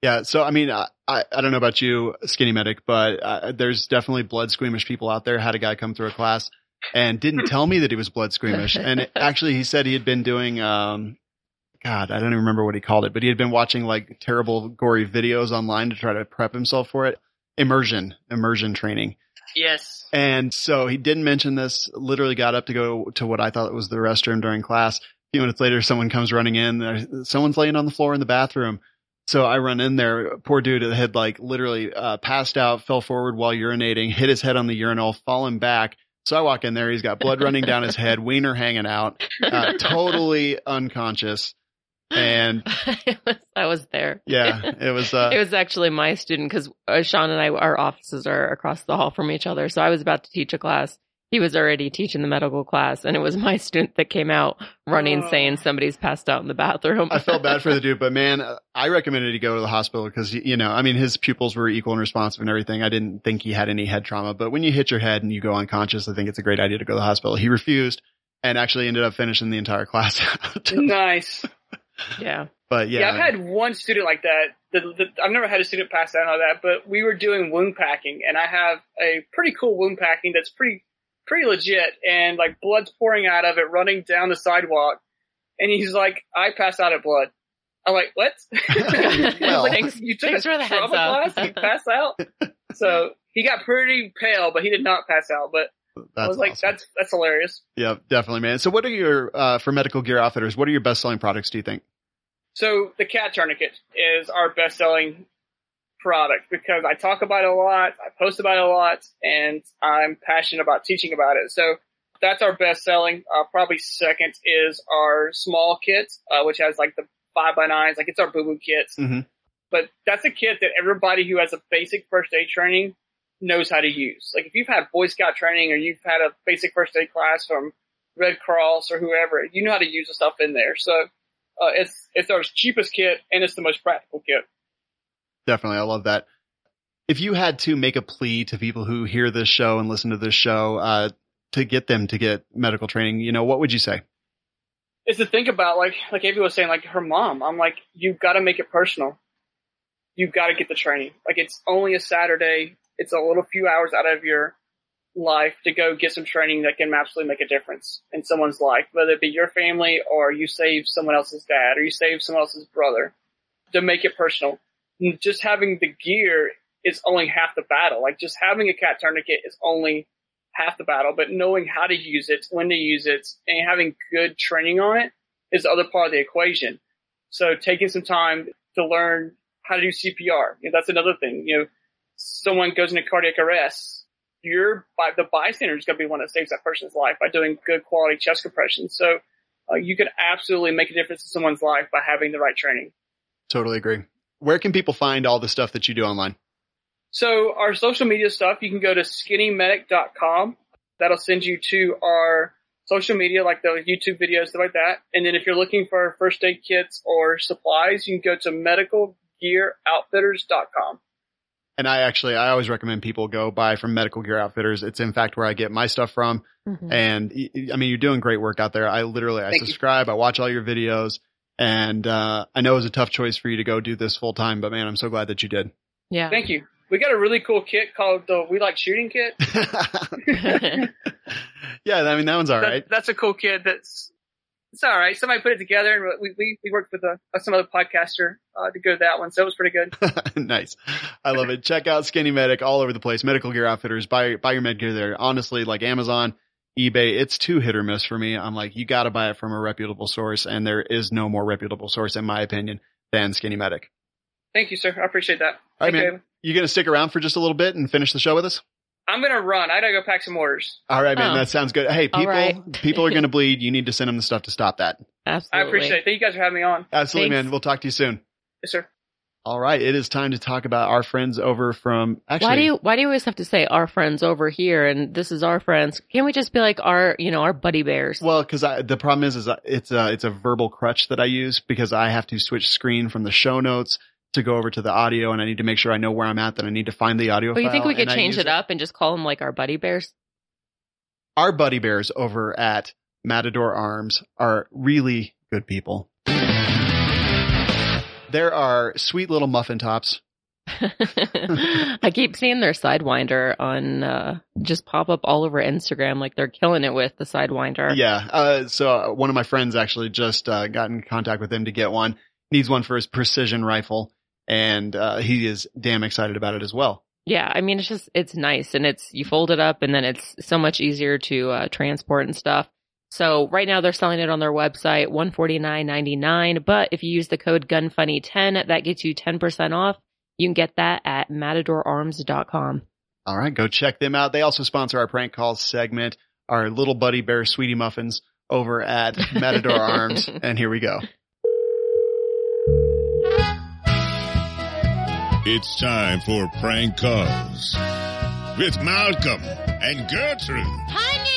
Yeah, so I mean, I I I don't know about you, skinny medic, but uh, there's definitely blood squeamish people out there. Had a guy come through a class and didn't tell me that he was blood squeamish, and it, actually he said he had been doing, um, God, I don't even remember what he called it, but he had been watching like terrible gory videos online to try to prep himself for it. Immersion, immersion training. Yes. And so he didn't mention this, literally got up to go to what I thought was the restroom during class. A few minutes later, someone comes running in. Someone's laying on the floor in the bathroom. So I run in there. Poor dude had like literally uh, passed out, fell forward while urinating, hit his head on the urinal, fallen back. So I walk in there. He's got blood running down his head, wiener hanging out, uh, totally unconscious. And was- I was there. yeah, it was, uh, it was actually my student because uh, Sean and I, our offices are across the hall from each other. So I was about to teach a class. He was already teaching the medical class, and it was my student that came out running Oh. saying somebody's passed out in the bathroom. I felt bad for the dude, but man, uh, I recommended he go to the hospital because, you know, I mean, his pupils were equal and responsive and everything. I didn't think he had any head trauma, but when you hit your head and you go unconscious, I think it's a great idea to go to the hospital. He refused and actually ended up finishing the entire class out. nice. Yeah. but yeah, Yeah, I've had one student like that. The, the, I've never had a student pass out on that, but we were doing wound packing, and I have a pretty cool wound packing that's pretty pretty legit, and like blood's pouring out of it, running down the sidewalk, and he's like, "I pass out at blood." I'm like, "What?" Well, like, thanks- you took thanks a for the heads trauma up. class, you pass out. so he got pretty pale, but he did not pass out. But that's I was like, awesome. "That's that's hilarious." yeah, definitely, man. So what are your, uh, for medical gear outfitters, what are your best selling products, do you think? So the cat tourniquet is our best selling product because I talk about it a lot, I post about it a lot, and I'm passionate about teaching about it. So that's our best selling. Uh, probably second is our small kit, uh, which has like the five by nines, like it's our boo boo kits. Mhm. But that's a kit that everybody who has a basic first aid training knows how to use. Like if you've had Boy Scout training or you've had a basic first aid class from Red Cross or whoever, you know how to use the stuff in there. So uh, it's it's our cheapest kit and it's the most practical kit. Definitely. I love that. If you had to make a plea to people who hear this show and listen to this show, uh, to get them to get medical training, you know, what would you say? Is to think about like like Avy was saying, like her mom. I'm like, you've got to make it personal. You've got to get the training. Like it's only a Saturday. It's a little few hours out of your life to go get some training that can absolutely make a difference in someone's life, whether it be your family or you save someone else's dad or you save someone else's brother. To make it personal, just having the gear is only half the battle. Like just having a cat tourniquet is only half the battle, but knowing how to use it, when to use it, and having good training on it is the other part of the equation. So taking some time to learn how to do CPR, you know, that's another thing. You know, someone goes into cardiac arrest, you're by the bystander is going to be one that saves that person's life by doing good quality chest compressions. So uh, you can absolutely make a difference in someone's life by having the right training. Totally agree. Where can people find all the stuff that you do online? So our social media stuff, you can go to skinnymedic.com. That'll send you to our social media, like the YouTube videos, stuff like that. And then if you're looking for first aid kits or supplies, you can go to medicalgearoutfitters.com. And I actually, I always recommend people go buy from Medical Gear Outfitters. It's in fact where I get my stuff from. Mhm. And I mean, you're doing great work out there. I literally, I Thank you. subscribe, I watch all your videos, and uh, I know it was a tough choice for you to go do this full time, but man, I'm so glad that you did. Yeah. Thank you. We got a really cool kit called the We Like Shooting Kit. yeah, I mean that one's all That- right. That's a cool kit. That's it's all right. Somebody put it together, and we we, we worked with a, some other podcaster uh, to go to that one, so it was pretty good. nice. I love it. Check out Skinny Medic all over the place. Medical Gear Outfitters. Buy buy your med gear there. Honestly, like Amazon, eBay, it's too hit or miss for me. I'm like, you got to buy it from a reputable source, and there is no more reputable source, in my opinion, than Skinny Medic. Thank you, sir. I appreciate that. All right, Thank man. You gonna stick around for just a little bit and finish the show with us? I'm gonna run. I gotta go pack some orders. All right, man. Oh. That sounds good. Hey, people, right. people are gonna bleed. You need to send them the stuff to stop that. Absolutely. I appreciate it. Thank you guys for having me on. Absolutely, Thanks. man. We'll talk to you soon. Yes, sir. All right, it is time to talk about our friends over from. Actually, Why do you why do you always have to say our friends over here and this is our friends? Can't we just be like our you know our buddy bears? Well, because the problem is, is uh, it's a it's a verbal crutch that I use because I have to switch screen from the show notes to go over to the audio, and I need to make sure I know where I'm at. Then I need to find the audio. Well, you think we could change use it up and just call them like our buddy bears? Our buddy bears over at Matador Arms are really good people. There are sweet little muffin tops. I keep seeing their sidewinder on uh just pop up all over Instagram like they're killing it with the sidewinder. Yeah. Uh, so uh, one of my friends actually just uh, got in contact with him to get one. Needs one for his precision rifle, and uh, he is damn excited about it as well. Yeah, I mean it's just it's nice and it's you fold it up and then it's so much easier to uh, transport and stuff. So right now they're selling it on their website, one forty nine ninety nine. But if you use the code GunFunny10, that gets you ten percent off. You can get that at matadorarms.com. All right, go check them out. They also sponsor our prank calls segment, our little buddy bear sweetie muffins over at Matador Arms. And here we go. It's time for prank calls with Malcolm and Gertrude. Honey!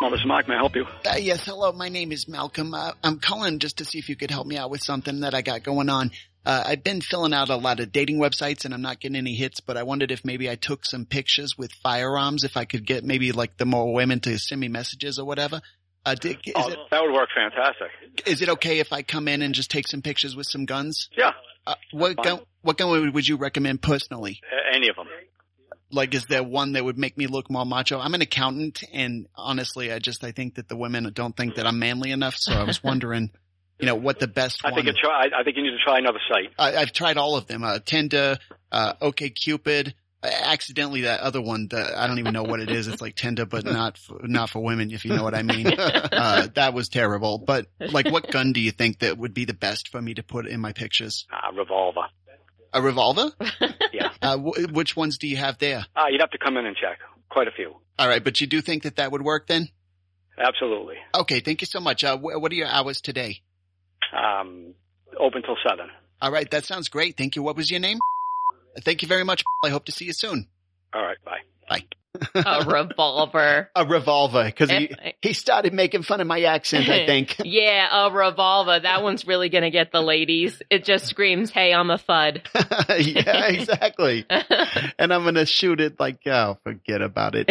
Well, this is Mike. May I help you? Uh, yes, hello. My name is Malcolm. Uh, I'm calling just to see if you could help me out with something that I got going on. Uh, I've been filling out a lot of dating websites and I'm not getting any hits, but I wondered if maybe I took some pictures with firearms, if I could get maybe like the more women to send me messages or whatever. Uh, di- is, Oh, it, that would work fantastic. is it okay if I come in and just take some pictures with some guns? Yeah, Uh, what Fine. gun, what gun would, you recommend personally? any of them. Like, is there one that would make me look more macho? I'm an accountant, and honestly, I just I think that the women don't think that I'm manly enough. So I was wondering, you know, what the best I one. think you try. I, I think you need to try another site. I, I've tried all of them. Uh, Tinder, uh, OK Cupid. Uh, accidentally, that other one. The, I don't even know what it is. It's like Tinder, but not for, not for women, if you know what I mean. Uh, that was terrible. But like, what gun do you think that would be the best for me to put in my pictures? Uh, revolver. A revolver? Yeah. Uh, wh- which ones do you have there? Uh, you'd have to come in and check. Quite a few. All right, but you do think that that would work then? Absolutely. Okay, thank you so much. Uh, wh- what are your hours today? Um, open till seven. All right, that sounds great. Thank you. What was your name? Thank you very much. I hope to see you soon. All right. Bye. Bye. a revolver. A revolver, because he, he started making fun of my accent, I think. yeah, a revolver. That one's really gonna get the ladies. It just screams, "Hey, I'm a fud." yeah, exactly. And I'm going to shoot it like, oh, forget about it.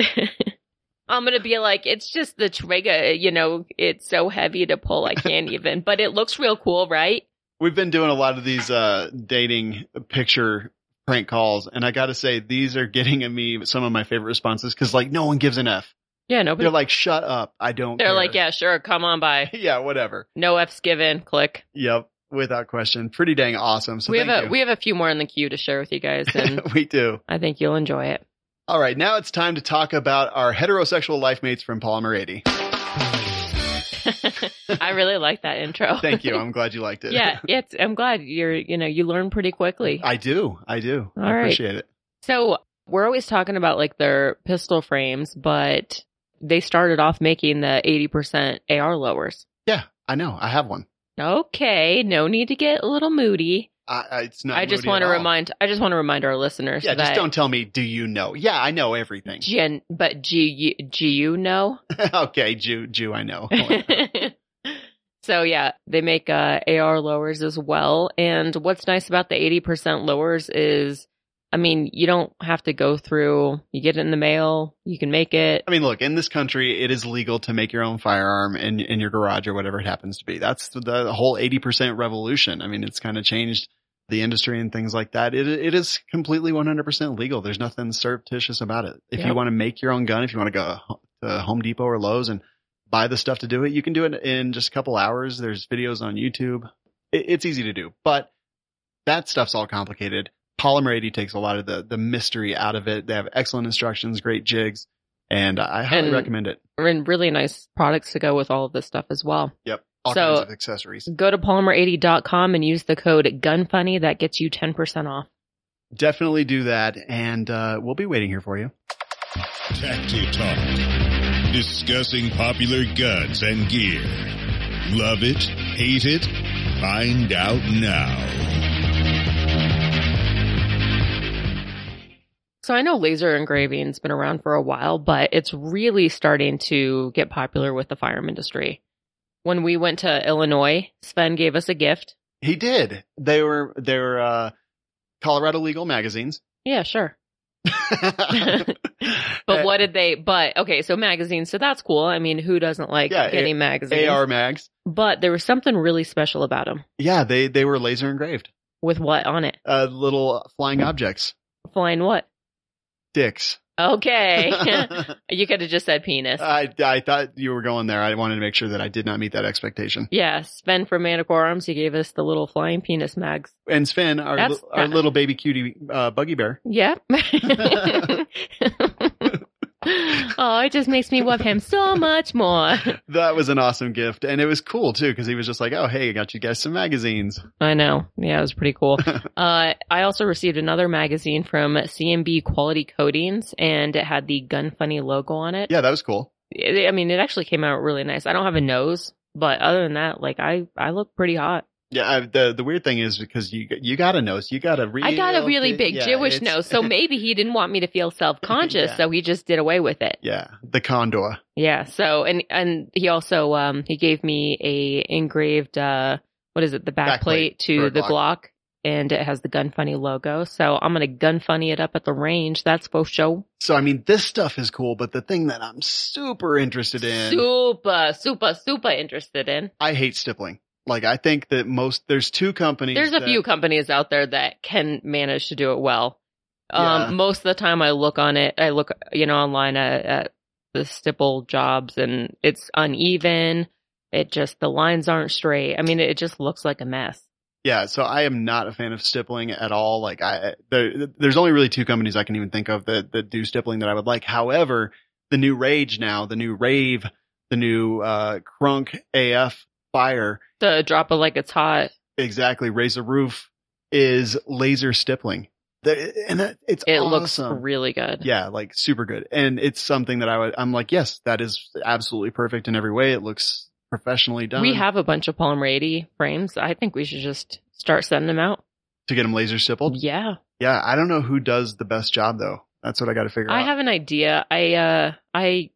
I'm gonna be like, it's just the trigger, you know, it's so heavy to pull, I can't even. But it looks real cool, right? We've been doing a lot of these uh, dating picture prank calls, and I got to say, these are getting at me some of my favorite responses because, like, no one gives an F. Yeah, nobody. They're like, shut up. I don't They're care." like, yeah, sure, come on by. yeah, whatever. No F's given. Click. Yep, without question. Pretty dang awesome. So we have a we have a few more in the queue to share with you guys, and we do. I think you'll enjoy it. All right, now it's time to talk about our heterosexual life mates from Polymer 80. I really like that intro. Thank you. I'm glad you liked it. yeah, it's, I'm glad you're, you know, you learn pretty quickly. I do. I do. All I right. appreciate it. So we're always talking about like their pistol frames, but they started off making the 80% AR lowers. Yeah, I know. I have one. Okay, no need to get a little moody. I, I, it's not. I just want to remind I just want to remind our listeners Yeah, just don't tell me. Do you know? Yeah, I know everything. Gen, but G G you know. okay, Jew, Jew, I know. so yeah, they make uh, AR lowers as well. And what's nice about the 80% lowers is, I mean, you don't have to go through, you get it in the mail, you can make it. I mean, look, in this country, it is legal to make your own firearm in, in your garage or whatever it happens to be. That's the, whole 80% revolution. I mean, it's kind of changed the industry and things like that. It, it is completely 100% legal. There's nothing surreptitious about it. If you want to make your own gun, if you want to go to Home Depot or Lowe's and buy the stuff to do it, you can do it in just a couple hours. There's videos on YouTube. It, it's easy to do, but that stuff's all complicated. Polymer 80 takes a lot of the, the mystery out of it. They have excellent instructions, great jigs, and I highly And- recommend it. And really nice products to go with all of this stuff as well. Yep. All So- kinds of accessories. Go to polymer80.com and use the code GUNFUNNY. That gets you 10% off. Definitely do that, and uh, we'll be waiting here for you. Tacti Talk. Discussing popular guns and gear. Love it? Hate it? Find out now. So I know laser engraving's been around for a while, but it's really starting to get popular with the firearm industry. When we went to Illinois, Sven gave us a gift. He did. They were they were uh, Colorado legal magazines. Yeah, sure. but what did they, but okay, so magazines, so that's cool. I mean, who doesn't like Yeah, getting magazines? AR mags? But there was something really special about them. Yeah, they they were laser engraved. With what on it? Uh, little flying objects, Flying what? Dicks. Okay. you could have just said penis. I I thought you were going there. I wanted to make sure that I did not meet that expectation. yeah, Sven from Manticore Arms, he gave us the little flying penis mags. And Sven, our That's- our little baby cutie uh, buggy bear. Yeah. oh, it just makes me love him so much more. That was an awesome gift, and it was cool too because he was just like, "Oh, hey, I got you guys some magazines." I know. Yeah, it was pretty cool. uh, I also received another magazine from CMB Quality Coatings, and it had the Gun Funny logo on it. Yeah, that was cool. I mean, it actually came out really nice. I don't have a nose, but other than that, like I, I look pretty hot. Yeah, I, the the weird thing is because you you got a nose, you got a real I got a really big yeah, Jewish nose, so maybe he didn't want me to feel self conscious, Yeah. so he just did away with it. yeah, the condor. Yeah. So and and he also um he gave me a engraved uh what is it the back, Back plate plate to the Glock. Glock. And it has the Gun Funny logo. So I'm going to Gun Funny it up at the range. That's for show. So I mean, this stuff is cool, but the thing that I'm super interested in, Super, super, super interested in. I hate stippling. Like I think that most there's two companies. There's a that- few companies out there that can manage to do it well. Yeah. Um, most of the time I look on it, I look, you know, online at, at the stipple jobs and it's uneven. It just, the lines aren't straight. I mean, it just looks like a mess. Yeah, so I am not a fan of stippling at all. Like I, there, there's only really two companies I can even think of that, that do stippling that I would like. However, the new Rage now, the new Rave, the new, uh, Crunk AF Fire, The drop it like it's hot. exactly, Raise the Roof is laser stippling. And that, it's It looks really good. Yeah, like super good. And it's something that I would, I'm like, yes, that is absolutely perfect in every way. It looks professionally done. We have a bunch of Polymer 80 frames. I think we should just start sending them out. to get them laser stippled. Yeah. Yeah, I don't know who does the best job though. That's what I got to figure I out. I have an idea. I, uh, I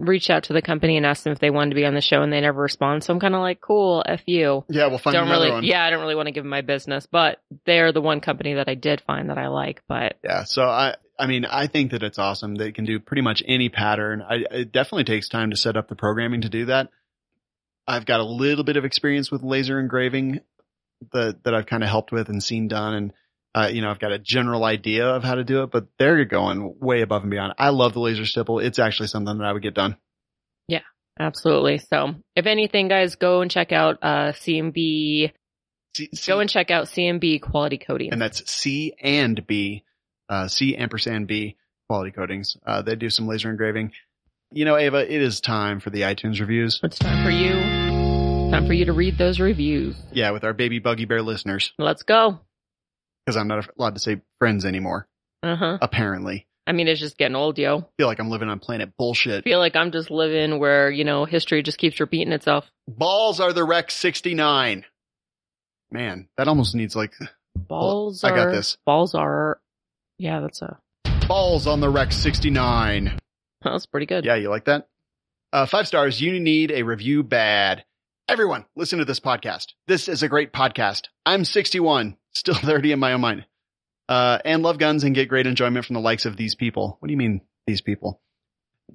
reached out to the company and asked them if they wanted to be on the show and they never respond. So I'm kind of like, cool, F you. yeah, we'll find don't another really, one. yeah, I don't really want to give them my business, but they're the one company that I did find that I like. But Yeah. So I, I mean, I think that it's awesome. They can do pretty much any pattern. I, it definitely takes time to set up the programming to do that. I've got a little bit of experience with laser engraving that, that I've kind of helped with and seen done. And, uh, you know, I've got a general idea of how to do it, but they're going way above and beyond. I love the laser stipple. It's actually something that I would get done. Yeah, absolutely. So if anything, guys, go and check out, uh, CMB, C, go and check out CMB quality coating. and that's C and B, uh, C ampersand B quality coatings. Uh, they do some laser engraving. You know, Ava, it is time for the iTunes reviews. It's time for you. Time for you to read those reviews. Yeah, with our baby buggy bear listeners, Let's go. Because I'm not allowed to say friends anymore. Uh huh. Apparently, I mean, it's just getting old, yo. feel like I'm living on planet bullshit. feel like I'm just living where, you know, history just keeps repeating itself. Balls are the Rex 69. Man, that almost needs like Balls I are. got this. Balls are. Yeah, that's a. balls on the Rex 69. That's pretty good. Yeah, you like that? Uh, five stars. You need a review bad. Everyone, listen to this podcast. This is a great podcast. I'm 61, still 30 in my own mind, uh, and love guns and get great enjoyment from the likes of these people. What do you mean, these people?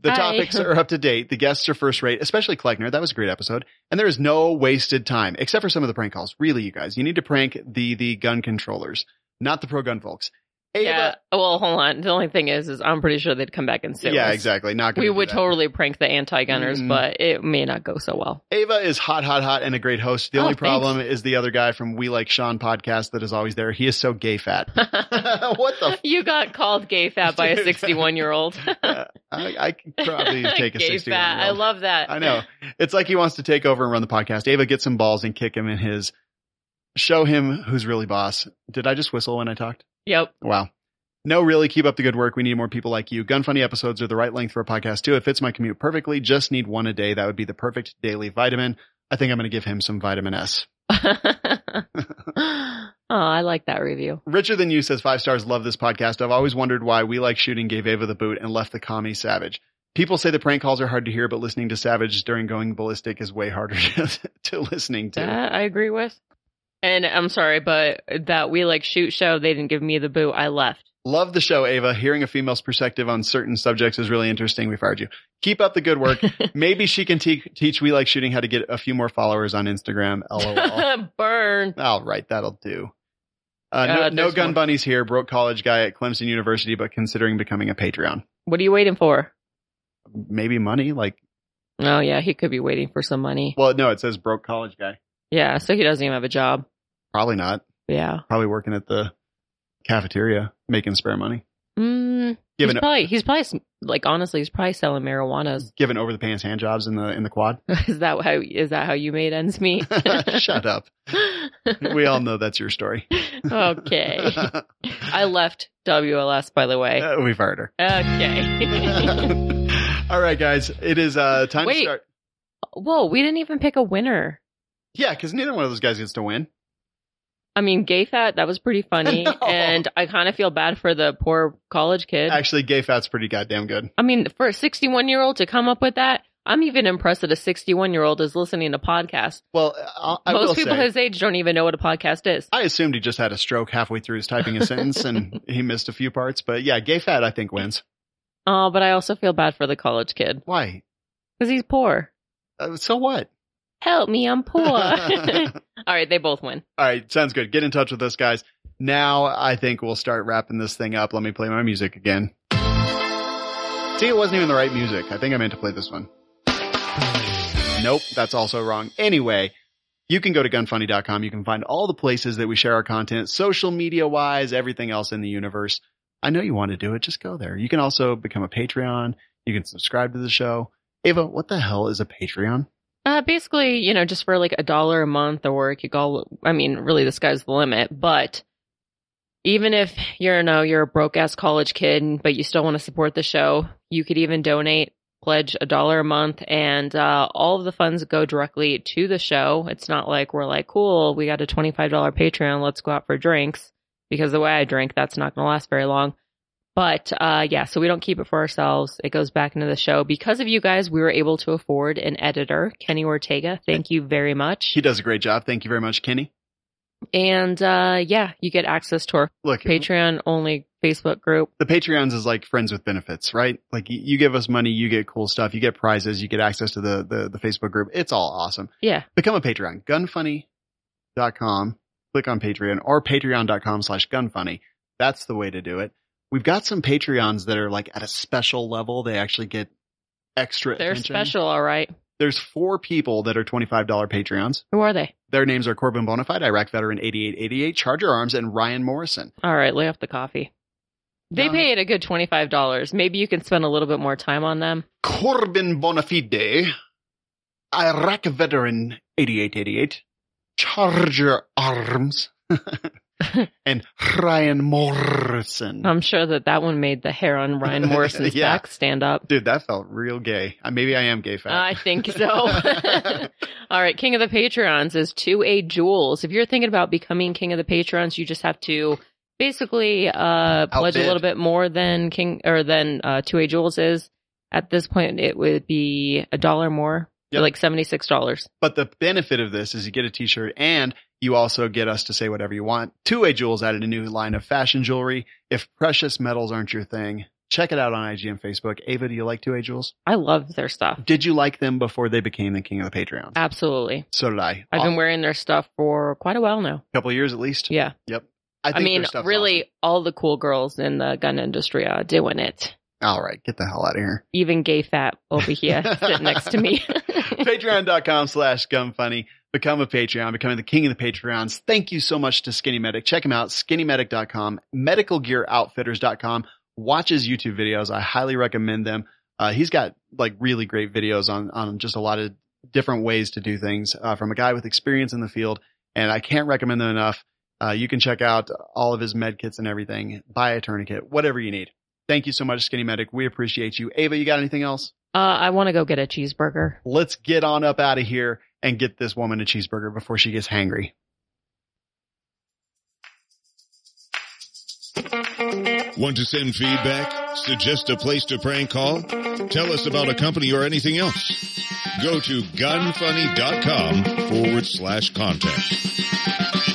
The Hi. topics are up to date. The guests are first rate, especially Kleckner. That was a great episode. And there is no wasted time, except for some of the prank calls. Really, you guys, you need to prank the, the gun controllers, not the pro gun folks. Ava, Yeah. Well, hold on. The only thing is, is I'm pretty sure they'd come back and sue yeah, us. exactly. Not gonna We would that. totally prank the anti-gunners, Mm. but it may not go so well. Ava is hot, hot, hot, and a great host. The Oh, only thanks. problem is the other guy from We Like Sean podcast that is always there. He is so gay fat. what the? F- you got called gay fat by a 61 year old. I, I could probably take a 61 fat. I love that. I know. It's like he wants to take over and run the podcast. Ava, get some balls and kick him in his. Show him who's really boss. Did I just whistle when I talked? Yep. Wow. No, really, keep up the good work. We need more people like you. Gun Funny episodes are the right length for a podcast too. It fits my commute perfectly. Just need one a day. That would be the perfect daily vitamin. I think I'm going to give him some vitamin S. oh, I like that review. Richer Than You says five stars. Love this podcast. I've always wondered why we like shooting gave Ava the boot and left the commie savage. People say the prank calls are hard to hear, but listening to Savage during going ballistic is way harder to, listening to. That I agree with. And I'm sorry, but that we like shoot show, they didn't give me the boot. I left. Love the show, Ava. Hearing a female's perspective on certain subjects is really interesting. We fired you. Keep up the good work. Maybe she can te- teach We Like Shooting how to get a few more followers on Instagram. LOL. Burn. All right, that'll do. Uh, Uh, no, no gun more. bunnies here. Broke college guy at Clemson University, but considering becoming a Patreon. What are you waiting for? Maybe money, like Oh yeah, he could be waiting for some money. Well, no, it says broke college guy. Yeah, so he doesn't even have a job. Probably not. Yeah. Probably working at the cafeteria, making spare money. Mm, he's probably he's probably like honestly he's probably selling marijuanas. giving over the pants hand jobs in the in the quad. is that how is that how you made ends meet? Shut up. We all know that's your story. okay. I left WLS by the way. Uh, We've heard her. Okay. all right, guys. It is uh time to start. Whoa, we didn't even pick a winner. Yeah, because neither one of those guys gets to win. I mean, gay fat, that was pretty funny. No. And I kind of feel bad for the poor college kid. Actually, gay fat's pretty goddamn good. I mean, for a 61 year old to come up with that, I'm even impressed that a 61 year old is listening to podcasts. Well, I, I will Most people say, his age don't even know what a podcast is. I assumed he just had a stroke halfway through his typing a sentence and he missed a few parts. But yeah, gay fat I think wins. Oh, but I also feel bad for the college kid Why? because he's poor. Uh, so what? Help me, I'm poor. All right, they both win. All right, sounds good. Get in touch with us, guys. Now I think we'll start wrapping this thing up. Let me play my music again. See, it wasn't even the right music. I think I meant to play this one. Nope, that's also wrong. Anyway, you can go to gunfunny.com. You can find all the places that we share our content, social media wise, everything else in the universe. I know you want to do it. Just go there. You can also become a Patreon. You can subscribe to the show. Ava, what the hell is a Patreon? Uh, basically, you know, just for like a dollar a month or it could go, I mean, really the sky's the limit, but even if you're, no, you're a broke ass college kid, but you still want to support the show, you could even donate, pledge a dollar a month and, uh, all of the funds go directly to the show. It's not like we're like, cool, we got a $25 Patreon, let's go out for drinks because the way I drink, that's not going to last very long. But uh, yeah, so we don't keep it for ourselves. It goes back into the show. Because of you guys, we were able to afford an editor, Kenny Ortega. Thank you very much. He does a great job. Thank you very much, Kenny. And uh, yeah, you get access to our Look, Patreon only Facebook group. the Patreons is like friends with benefits, right? Like you, give us money, you get cool stuff, you get prizes, you get access to the, the, the Facebook group. It's all awesome. Yeah. Become a Patreon. Gunfunny.com. Click on Patreon or patreon.com slash gunfunny. That's the way to do it. We've got some Patreons that are like at a special level. They actually get extra They're attention. special, all right. There's four people that are $25 Patreons. Who are they? Their names are Corbin Bonafide, Iraq Veteran 8888, Charger Arms, and Ryan Morrison. All right, lay off the coffee. They paid a good $25. Maybe you can spend a little bit more time on them. Corbin Bonafide, Iraq veteran 8888, Charger Arms, and Ryan Morrison. I'm sure that that one made the hair on Ryan Morrison's Yeah. back stand up. Dude, that felt real gay. Uh, Maybe I am gay fat. I think so. All right, King of the Patreons is 2A Jewels. If you're thinking about becoming King of the Patrons, you just have to basically uh pledge a little bit more than King or than uh 2A Jewels is. At this point it would be a dollar more. Yep. Like $76. But the benefit of this is you get a t-shirt and you also get us to say whatever you want. Two A Jewels added a new line of fashion jewelry. If precious metals aren't your thing, check it out on IG and Facebook. Ava, do you like Two A Jewels? I love their stuff. Did you like them before they became the king of the Patreon? Absolutely. so did I. I've A been wearing their stuff for quite a while now. A couple years at least. Yeah. I, I, think mean, really, awesome. all the cool girls in the gun industry are doing it. All right, get the hell out of here. Even gay fat over here sitting next to me. Patreon.com slash gunfunny. Become a Patreon, becoming the king of the Patreons. Thank you so much to Skinny Medic. Check him out, skinnymedic.com, medicalgearoutfitters.com. Watch his YouTube videos. I highly recommend them. Uh, he's got like really great videos on, on just a lot of different ways to do things, uh, from a guy with experience in the field. And I can't recommend them enough. Uh, you can check out all of his med kits and everything, buy a tourniquet, whatever you need. Thank you so much, Skinny Medic. We appreciate you. Ava, you got anything else? uh, I want to go get a cheeseburger. let's get on up out of here and get this woman a cheeseburger before she gets hangry. Want to send feedback? Suggest a place to prank call? Tell us about a company or anything else? Go to gunfunny.com forward slash contact.